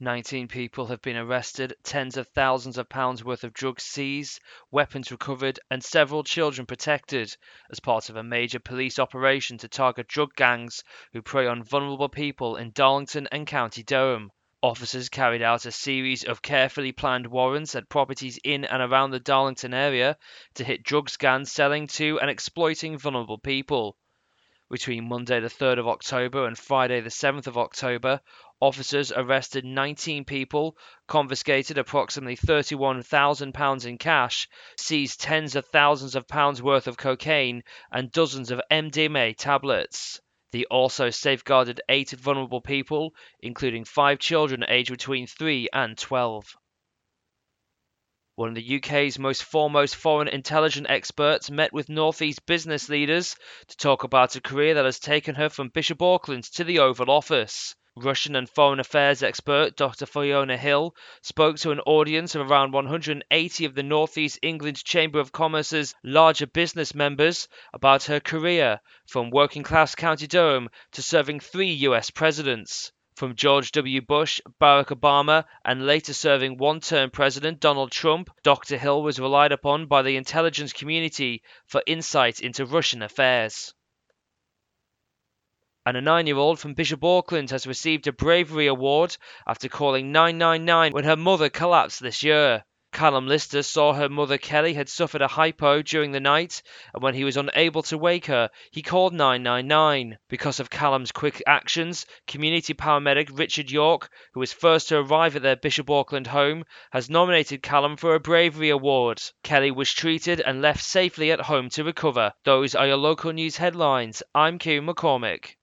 19 people have been arrested, tens of thousands of pounds worth of drugs seized, weapons recovered, and several children protected as part of a major police operation to target drug gangs who prey on vulnerable people in Darlington and County Durham. Officers carried out a series of carefully planned warrants at properties in and around the Darlington area to hit drug gangs selling to and exploiting vulnerable people. Between Monday the 3rd of October and Friday the 7th of October, officers arrested 19 people, confiscated approximately £31,000 in cash, seized tens of thousands of pounds worth of cocaine, and dozens of MDMA tablets. They also safeguarded eight vulnerable people, including five children aged between 3 and 12. One of the UK's most foremost foreign intelligence experts met with Northeast business leaders to talk about a career that has taken her from Bishop Auckland to the Oval Office. Russian and foreign affairs expert Dr. Fiona Hill spoke to an audience of around 180 of the Northeast England Chamber of Commerce's larger business members about her career, from working class County Durham to serving three US presidents. From George W. Bush, Barack Obama, and later serving one term President Donald Trump, Dr. Hill was relied upon by the intelligence community for insight into Russian affairs. And a nine year old from Bishop Auckland has received a bravery award after calling 999 when her mother collapsed this year. Callum Lister saw her mother Kelly had suffered a hypo during the night, and when he was unable to wake her, he called 999. Because of Callum's quick actions, community paramedic Richard York, who was first to arrive at their Bishop Auckland home, has nominated Callum for a bravery award. Kelly was treated and left safely at home to recover. Those are your local news headlines. I'm Kieran McCormick.